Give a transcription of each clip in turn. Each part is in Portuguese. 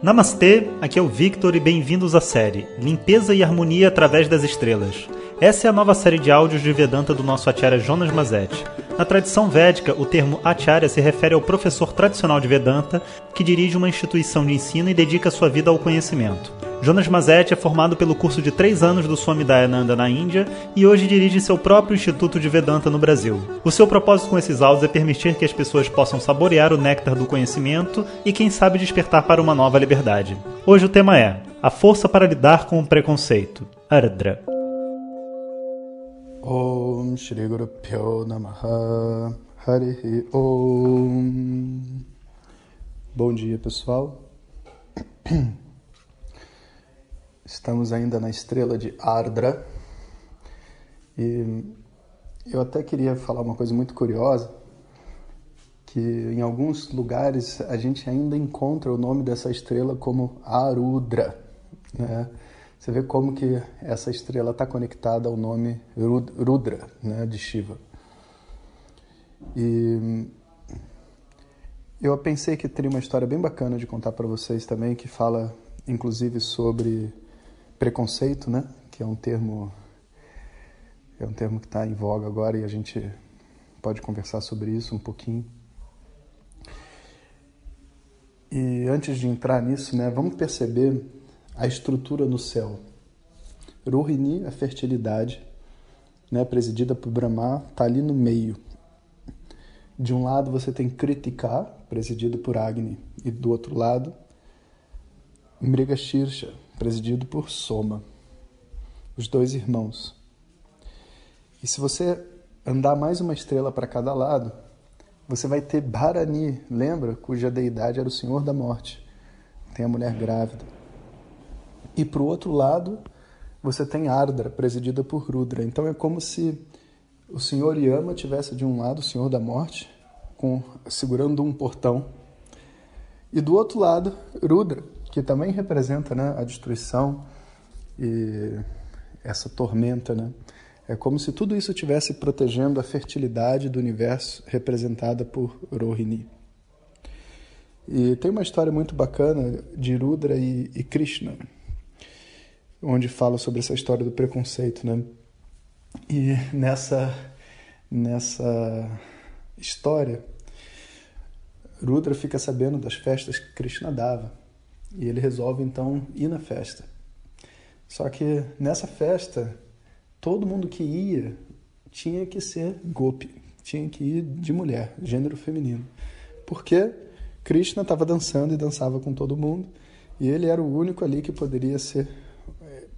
Namastê, aqui é o Victor e bem-vindos à série Limpeza e Harmonia através das Estrelas. Essa é a nova série de áudios de Vedanta do nosso Acharya Jonas Mazetti. Na tradição védica, o termo Acharya se refere ao professor tradicional de Vedanta que dirige uma instituição de ensino e dedica sua vida ao conhecimento. Jonas Mazetti é formado pelo curso de três anos do Swami Dayananda na Índia e hoje dirige seu próprio Instituto de Vedanta no Brasil. O seu propósito com esses áudios é permitir que as pessoas possam saborear o néctar do conhecimento e, quem sabe, despertar para uma nova liberdade. Hoje o tema é A Força para Lidar com o Preconceito. Ardra. Om Shri Guru Pyo Namaha Om Bom dia pessoal Estamos ainda na estrela de Ardra e eu até queria falar uma coisa muito curiosa que em alguns lugares a gente ainda encontra o nome dessa estrela como Arudra né? Você vê como que essa estrela está conectada ao nome Rudra, né, de Shiva. E eu pensei que teria uma história bem bacana de contar para vocês também, que fala inclusive sobre preconceito, né, que é um termo é um termo que está em voga agora e a gente pode conversar sobre isso um pouquinho. E antes de entrar nisso, né, vamos perceber a estrutura no céu. Rohini, a fertilidade, né, presidida por Brahma, está ali no meio. De um lado você tem Kritika, presidido por Agni, e do outro lado, Mrigashirsha, presidido por Soma, os dois irmãos. E se você andar mais uma estrela para cada lado, você vai ter Bharani, lembra? Cuja deidade era o Senhor da Morte. Tem a mulher grávida. E para o outro lado, você tem Ardra, presidida por Rudra. Então é como se o senhor Yama tivesse de um lado o senhor da morte, com, segurando um portão, e do outro lado, Rudra, que também representa né, a destruição e essa tormenta. Né? É como se tudo isso estivesse protegendo a fertilidade do universo representada por Rohini. E tem uma história muito bacana de Rudra e, e Krishna onde fala sobre essa história do preconceito, né? E nessa nessa história, Rudra fica sabendo das festas que Krishna dava e ele resolve então ir na festa. Só que nessa festa, todo mundo que ia tinha que ser gopi, tinha que ir de mulher, gênero feminino. Porque Krishna estava dançando e dançava com todo mundo e ele era o único ali que poderia ser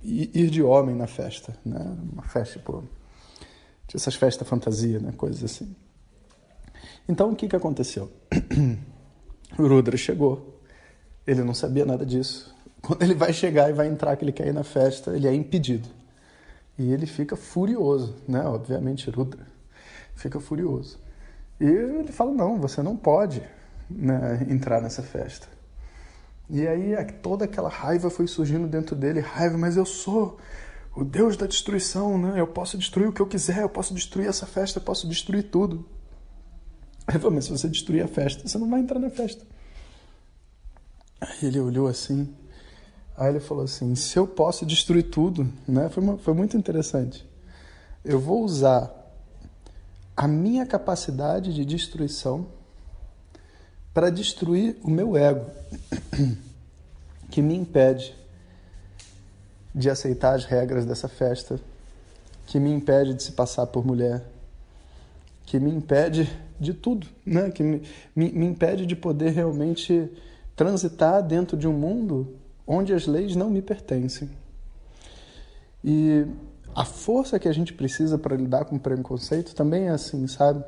ir de homem na festa, né? Uma festa, tipo, essas festas fantasia, né? Coisas assim. Então, o que que aconteceu? Rudra chegou. Ele não sabia nada disso. Quando ele vai chegar e vai entrar, que ele quer ir na festa, ele é impedido. E ele fica furioso, né? Obviamente, Rudra fica furioso. E ele fala: não, você não pode né, entrar nessa festa. E aí toda aquela raiva foi surgindo dentro dele, raiva, mas eu sou o Deus da destruição, né? Eu posso destruir o que eu quiser, eu posso destruir essa festa, eu posso destruir tudo. Aí falou, mas se você destruir a festa, você não vai entrar na festa. Ele olhou assim, aí ele falou assim, se eu posso destruir tudo, né? Foi, uma, foi muito interessante. Eu vou usar a minha capacidade de destruição para destruir o meu ego, que me impede de aceitar as regras dessa festa, que me impede de se passar por mulher, que me impede de tudo, né? que me, me, me impede de poder realmente transitar dentro de um mundo onde as leis não me pertencem. E a força que a gente precisa para lidar com preconceito também é assim, sabe?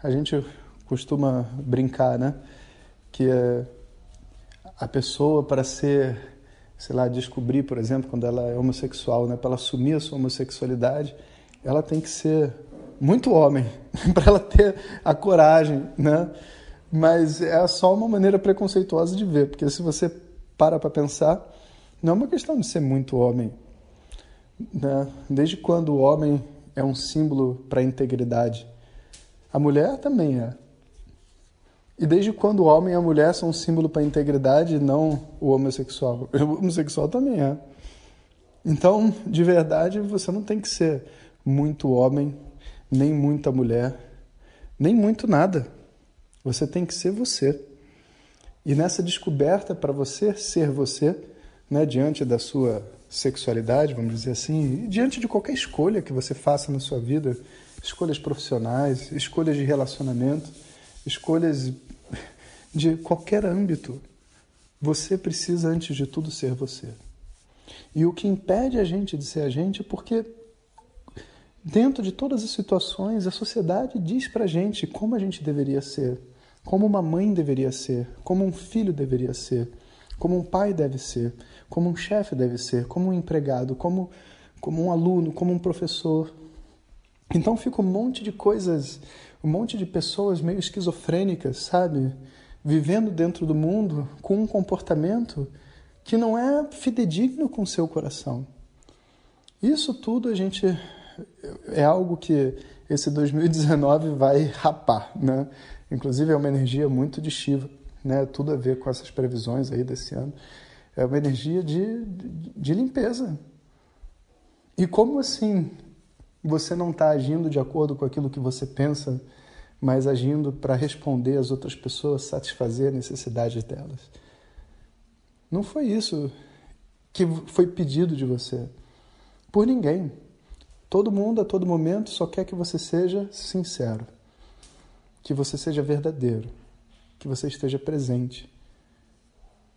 A gente costuma brincar, né? Que é a pessoa para ser, sei lá, descobrir, por exemplo, quando ela é homossexual, né? Para ela assumir a sua homossexualidade, ela tem que ser muito homem para ela ter a coragem, né? Mas é só uma maneira preconceituosa de ver, porque se você para para pensar, não é uma questão de ser muito homem. Né? Desde quando o homem é um símbolo para a integridade? A mulher também é. E desde quando o homem e a mulher são um símbolo para a integridade e não o homossexual? O homossexual também é. Então, de verdade, você não tem que ser muito homem, nem muita mulher, nem muito nada. Você tem que ser você. E nessa descoberta para você ser você, né, diante da sua sexualidade, vamos dizer assim, diante de qualquer escolha que você faça na sua vida, escolhas profissionais, escolhas de relacionamento, escolhas de qualquer âmbito, você precisa antes de tudo ser você. E o que impede a gente de ser a gente é porque dentro de todas as situações a sociedade diz pra gente como a gente deveria ser, como uma mãe deveria ser, como um filho deveria ser, como um pai deve ser, como um chefe deve ser, como um empregado, como, como um aluno, como um professor. Então fica um monte de coisas, um monte de pessoas meio esquizofrênicas, sabe? Vivendo dentro do mundo com um comportamento que não é fidedigno com o seu coração. Isso tudo a gente é algo que esse 2019 vai rapar, né? Inclusive é uma energia muito de Shiva, né? Tudo a ver com essas previsões aí desse ano é uma energia de, de, de limpeza. E como assim você não está agindo de acordo com aquilo que você pensa, mas agindo para responder às outras pessoas, satisfazer as necessidades delas? Não foi isso que foi pedido de você por ninguém. Todo mundo, a todo momento, só quer que você seja sincero, que você seja verdadeiro, que você esteja presente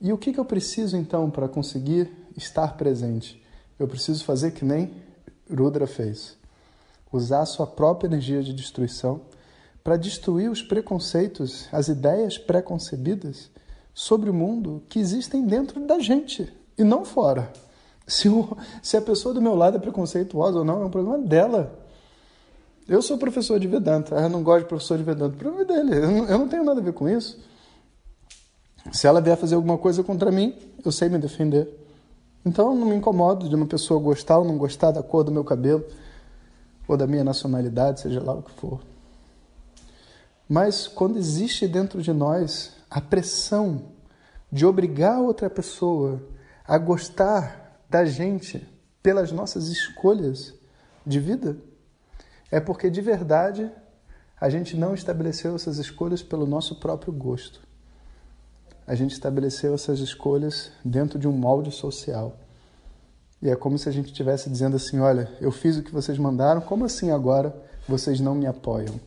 e o que, que eu preciso então para conseguir estar presente? Eu preciso fazer que nem Rudra fez: usar a sua própria energia de destruição para destruir os preconceitos, as ideias preconcebidas sobre o mundo que existem dentro da gente e não fora. Se, o, se a pessoa do meu lado é preconceituosa ou não, é um problema dela. Eu sou professor de Vedanta, eu não gosto de professor de Vedanta, o problema é dele, eu não, eu não tenho nada a ver com isso. Se ela vier fazer alguma coisa contra mim, eu sei me defender. Então eu não me incomodo de uma pessoa gostar ou não gostar da cor do meu cabelo ou da minha nacionalidade, seja lá o que for. Mas quando existe dentro de nós a pressão de obrigar outra pessoa a gostar da gente pelas nossas escolhas de vida, é porque de verdade a gente não estabeleceu essas escolhas pelo nosso próprio gosto a gente estabeleceu essas escolhas dentro de um molde social. E é como se a gente estivesse dizendo assim: olha, eu fiz o que vocês mandaram, como assim agora vocês não me apoiam?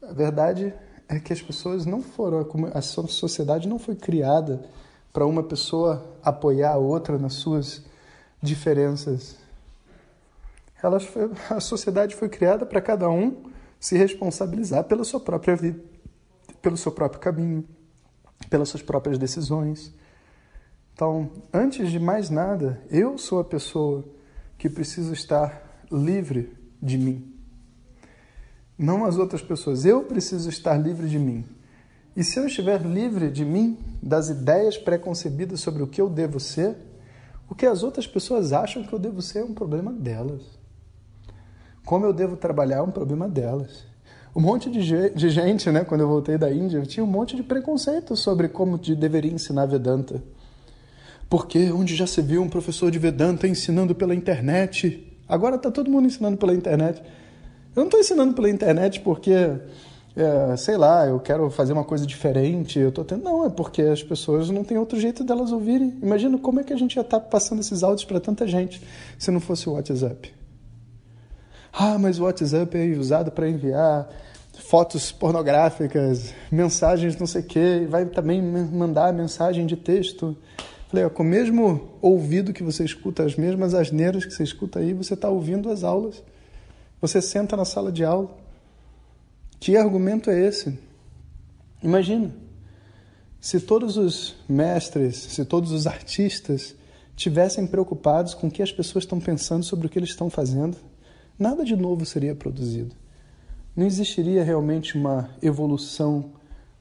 A verdade é que as pessoas não foram, a sociedade não foi criada para uma pessoa apoiar a outra nas suas diferenças. Elas foi, a sociedade foi criada para cada um se responsabilizar pela sua própria vida, pelo seu próprio caminho pelas suas próprias decisões. Então, antes de mais nada, eu sou a pessoa que preciso estar livre de mim. Não as outras pessoas. Eu preciso estar livre de mim. E se eu estiver livre de mim, das ideias preconcebidas sobre o que eu devo ser, o que as outras pessoas acham que eu devo ser é um problema delas. Como eu devo trabalhar é um problema delas um monte de, gente, né, quando eu voltei da Índia, tinha um monte de preconceito sobre como de deveria ensinar Vedanta. Porque onde já se viu um professor de Vedanta ensinando pela internet, agora está todo mundo ensinando pela internet. Eu não estou ensinando pela internet porque, é, sei lá, eu quero fazer uma coisa diferente, eu tô tendo... Não, é porque as pessoas não têm outro jeito delas ouvirem. Imagina como é que a gente ia estar tá passando esses áudios para tanta gente se não fosse o WhatsApp. Ah, mas o WhatsApp é usado para enviar fotos pornográficas, mensagens não sei o quê, vai também mandar mensagem de texto. Falei, ó, com o mesmo ouvido que você escuta, as mesmas asneiras que você escuta aí, você está ouvindo as aulas. Você senta na sala de aula. Que argumento é esse? Imagina, se todos os mestres, se todos os artistas tivessem preocupados com o que as pessoas estão pensando sobre o que eles estão fazendo, nada de novo seria produzido. Não existiria realmente uma evolução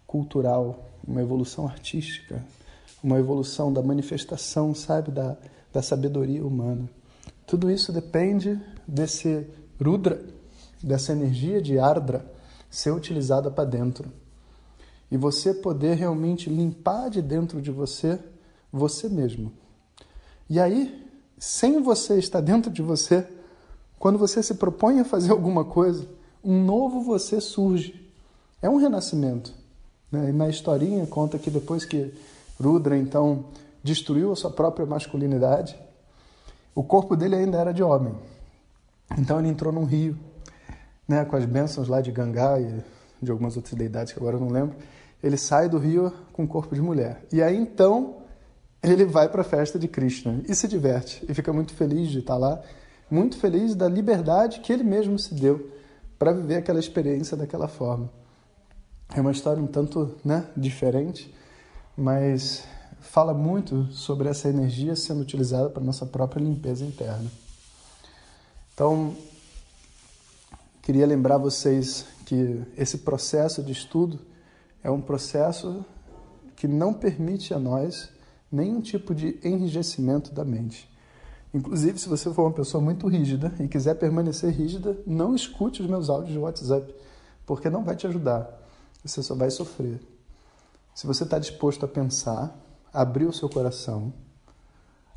cultural, uma evolução artística, uma evolução da manifestação, sabe, da, da sabedoria humana. Tudo isso depende desse Rudra, dessa energia de Ardra ser utilizada para dentro. e você poder realmente limpar de dentro de você você mesmo. E aí, sem você estar dentro de você, quando você se propõe a fazer alguma coisa, um novo você surge. É um renascimento. Né? E na historinha conta que depois que Rudra então destruiu a sua própria masculinidade, o corpo dele ainda era de homem. Então ele entrou num rio, né, com as bênçãos lá de Gangá e de algumas outras deidades que agora eu não lembro. Ele sai do rio com o corpo de mulher. E aí então ele vai para a festa de Krishna e se diverte e fica muito feliz de estar lá, muito feliz da liberdade que ele mesmo se deu para viver aquela experiência daquela forma. É uma história um tanto né, diferente, mas fala muito sobre essa energia sendo utilizada para nossa própria limpeza interna. Então, queria lembrar vocês que esse processo de estudo é um processo que não permite a nós nenhum tipo de enrijecimento da mente. Inclusive, se você for uma pessoa muito rígida e quiser permanecer rígida, não escute os meus áudios de WhatsApp, porque não vai te ajudar. Você só vai sofrer. Se você está disposto a pensar, abrir o seu coração,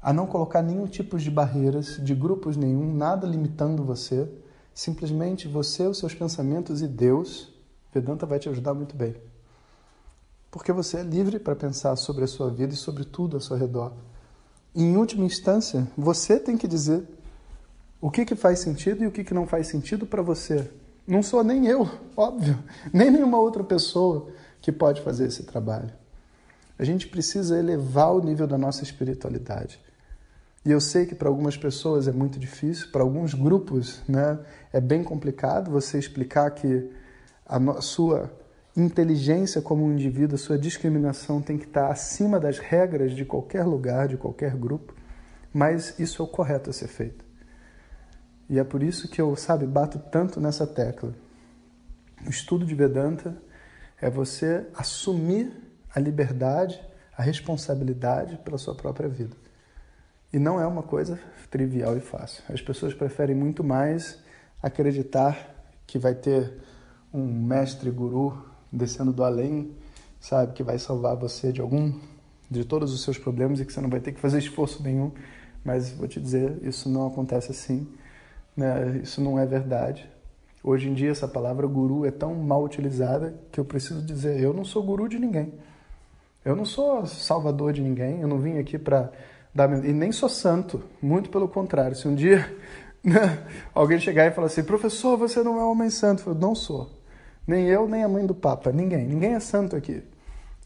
a não colocar nenhum tipo de barreiras, de grupos nenhum, nada limitando você, simplesmente você, os seus pensamentos e Deus, Vedanta vai te ajudar muito bem. Porque você é livre para pensar sobre a sua vida e sobre tudo ao seu redor. Em última instância, você tem que dizer o que, que faz sentido e o que, que não faz sentido para você. Não sou nem eu, óbvio, nem nenhuma outra pessoa que pode fazer esse trabalho. A gente precisa elevar o nível da nossa espiritualidade. E eu sei que para algumas pessoas é muito difícil, para alguns grupos né, é bem complicado você explicar que a sua inteligência como um indivíduo, sua discriminação tem que estar acima das regras de qualquer lugar, de qualquer grupo, mas isso é o correto a ser feito. E é por isso que eu, sabe, bato tanto nessa tecla. O estudo de Vedanta é você assumir a liberdade, a responsabilidade pela sua própria vida. E não é uma coisa trivial e fácil. As pessoas preferem muito mais acreditar que vai ter um mestre guru descendo do além, sabe, que vai salvar você de algum, de todos os seus problemas e que você não vai ter que fazer esforço nenhum. Mas vou te dizer, isso não acontece assim, né? Isso não é verdade. Hoje em dia essa palavra guru é tão mal utilizada que eu preciso dizer, eu não sou guru de ninguém. Eu não sou salvador de ninguém, eu não vim aqui para dar e nem sou santo, muito pelo contrário. Se um dia né, alguém chegar e falar assim, professor, você não é homem santo, eu não sou. Nem eu, nem a mãe do Papa, ninguém. Ninguém é santo aqui,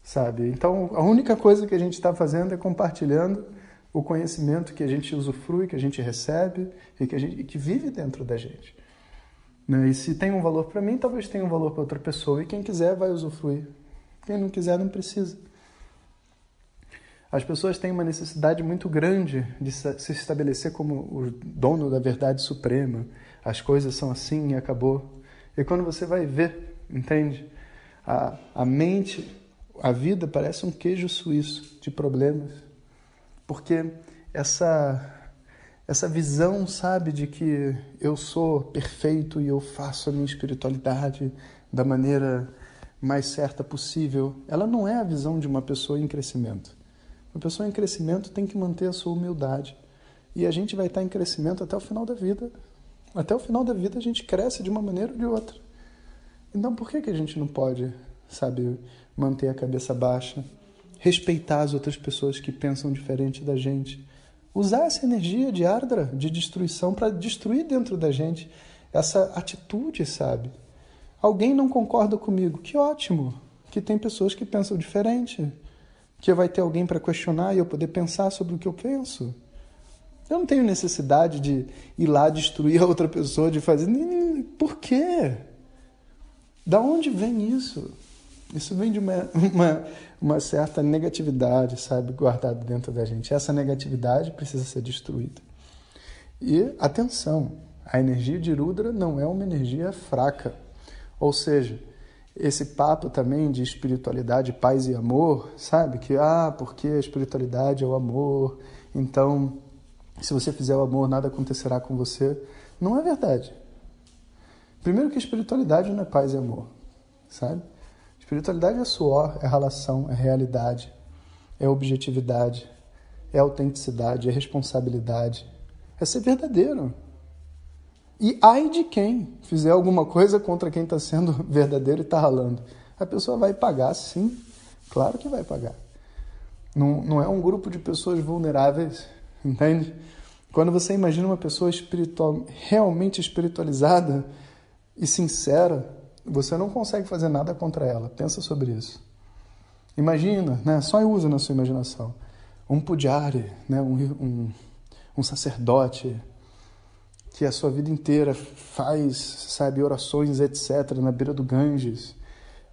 sabe? Então, a única coisa que a gente está fazendo é compartilhando o conhecimento que a gente usufrui, que a gente recebe e que, a gente, que vive dentro da gente. Né? E se tem um valor para mim, talvez tenha um valor para outra pessoa. E quem quiser vai usufruir. Quem não quiser, não precisa. As pessoas têm uma necessidade muito grande de se estabelecer como o dono da verdade suprema. As coisas são assim e acabou. E quando você vai ver, entende? A, a mente, a vida parece um queijo suíço de problemas. Porque essa essa visão, sabe, de que eu sou perfeito e eu faço a minha espiritualidade da maneira mais certa possível, ela não é a visão de uma pessoa em crescimento. Uma pessoa em crescimento tem que manter a sua humildade. E a gente vai estar em crescimento até o final da vida, até o final da vida a gente cresce de uma maneira ou de outra. Então por que, que a gente não pode, sabe, manter a cabeça baixa, respeitar as outras pessoas que pensam diferente da gente, usar essa energia de ardra, de destruição para destruir dentro da gente essa atitude, sabe? Alguém não concorda comigo, que ótimo, que tem pessoas que pensam diferente, que vai ter alguém para questionar e eu poder pensar sobre o que eu penso. Eu não tenho necessidade de ir lá destruir a outra pessoa, de fazer. Por quê? Da onde vem isso? Isso vem de uma, uma, uma certa negatividade, sabe, guardada dentro da gente. Essa negatividade precisa ser destruída. E atenção, a energia de Rudra não é uma energia fraca. Ou seja, esse papo também de espiritualidade, paz e amor, sabe? Que, ah, porque a espiritualidade é o amor, então se você fizer o amor, nada acontecerá com você. Não é verdade. Primeiro que espiritualidade não é paz e amor, sabe? Espiritualidade é suor, é relação, é realidade, é objetividade, é autenticidade, é responsabilidade, é ser verdadeiro. E ai de quem fizer alguma coisa contra quem está sendo verdadeiro e está ralando. A pessoa vai pagar, sim. Claro que vai pagar. Não, não é um grupo de pessoas vulneráveis, entende? Quando você imagina uma pessoa espiritual, realmente espiritualizada e sincera, você não consegue fazer nada contra ela. Pensa sobre isso. Imagina, né? só usa na sua imaginação. Um pujari, né? um, um, um sacerdote que a sua vida inteira faz, sabe, orações, etc., na beira do Ganges,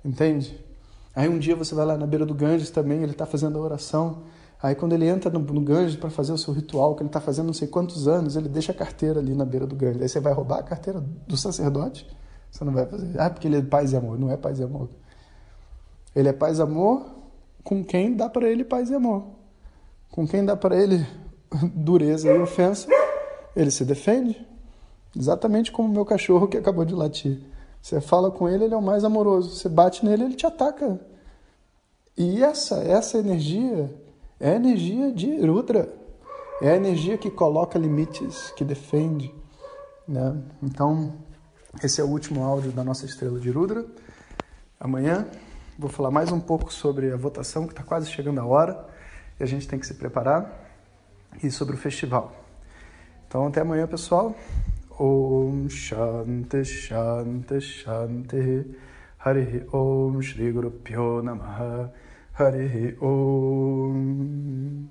entende? Aí um dia você vai lá na beira do Ganges também, ele está fazendo a oração. Aí quando ele entra no, no Ganges para fazer o seu ritual, que ele está fazendo não sei quantos anos, ele deixa a carteira ali na beira do Ganges. Aí você vai roubar a carteira do sacerdote? Você não vai fazer. Ah, porque ele é paz e amor. Não é paz e amor. Ele é paz e amor com quem dá para ele paz e amor. Com quem dá para ele dureza e ofensa, ele se defende. Exatamente como o meu cachorro que acabou de latir. Você fala com ele, ele é o mais amoroso. Você bate nele, ele te ataca. E essa, essa energia é a energia de Rudra. É a energia que coloca limites, que defende. Né? Então, esse é o último áudio da nossa estrela de Rudra. Amanhã vou falar mais um pouco sobre a votação, que está quase chegando a hora e a gente tem que se preparar, e sobre o festival. Então, até amanhã, pessoal. Om Shanti Shanti Shanti Hari Om Shri Guru Pyo Namaha Hari Om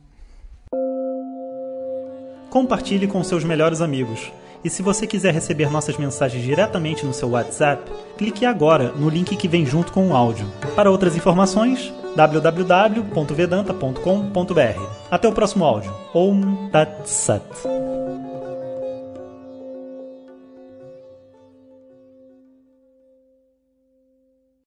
Compartilhe com seus melhores amigos. E se você quiser receber nossas mensagens diretamente no seu WhatsApp, clique agora no link que vem junto com o áudio. Para outras informações, www.vedanta.com.br. Até o próximo áudio. Om Tat Sat.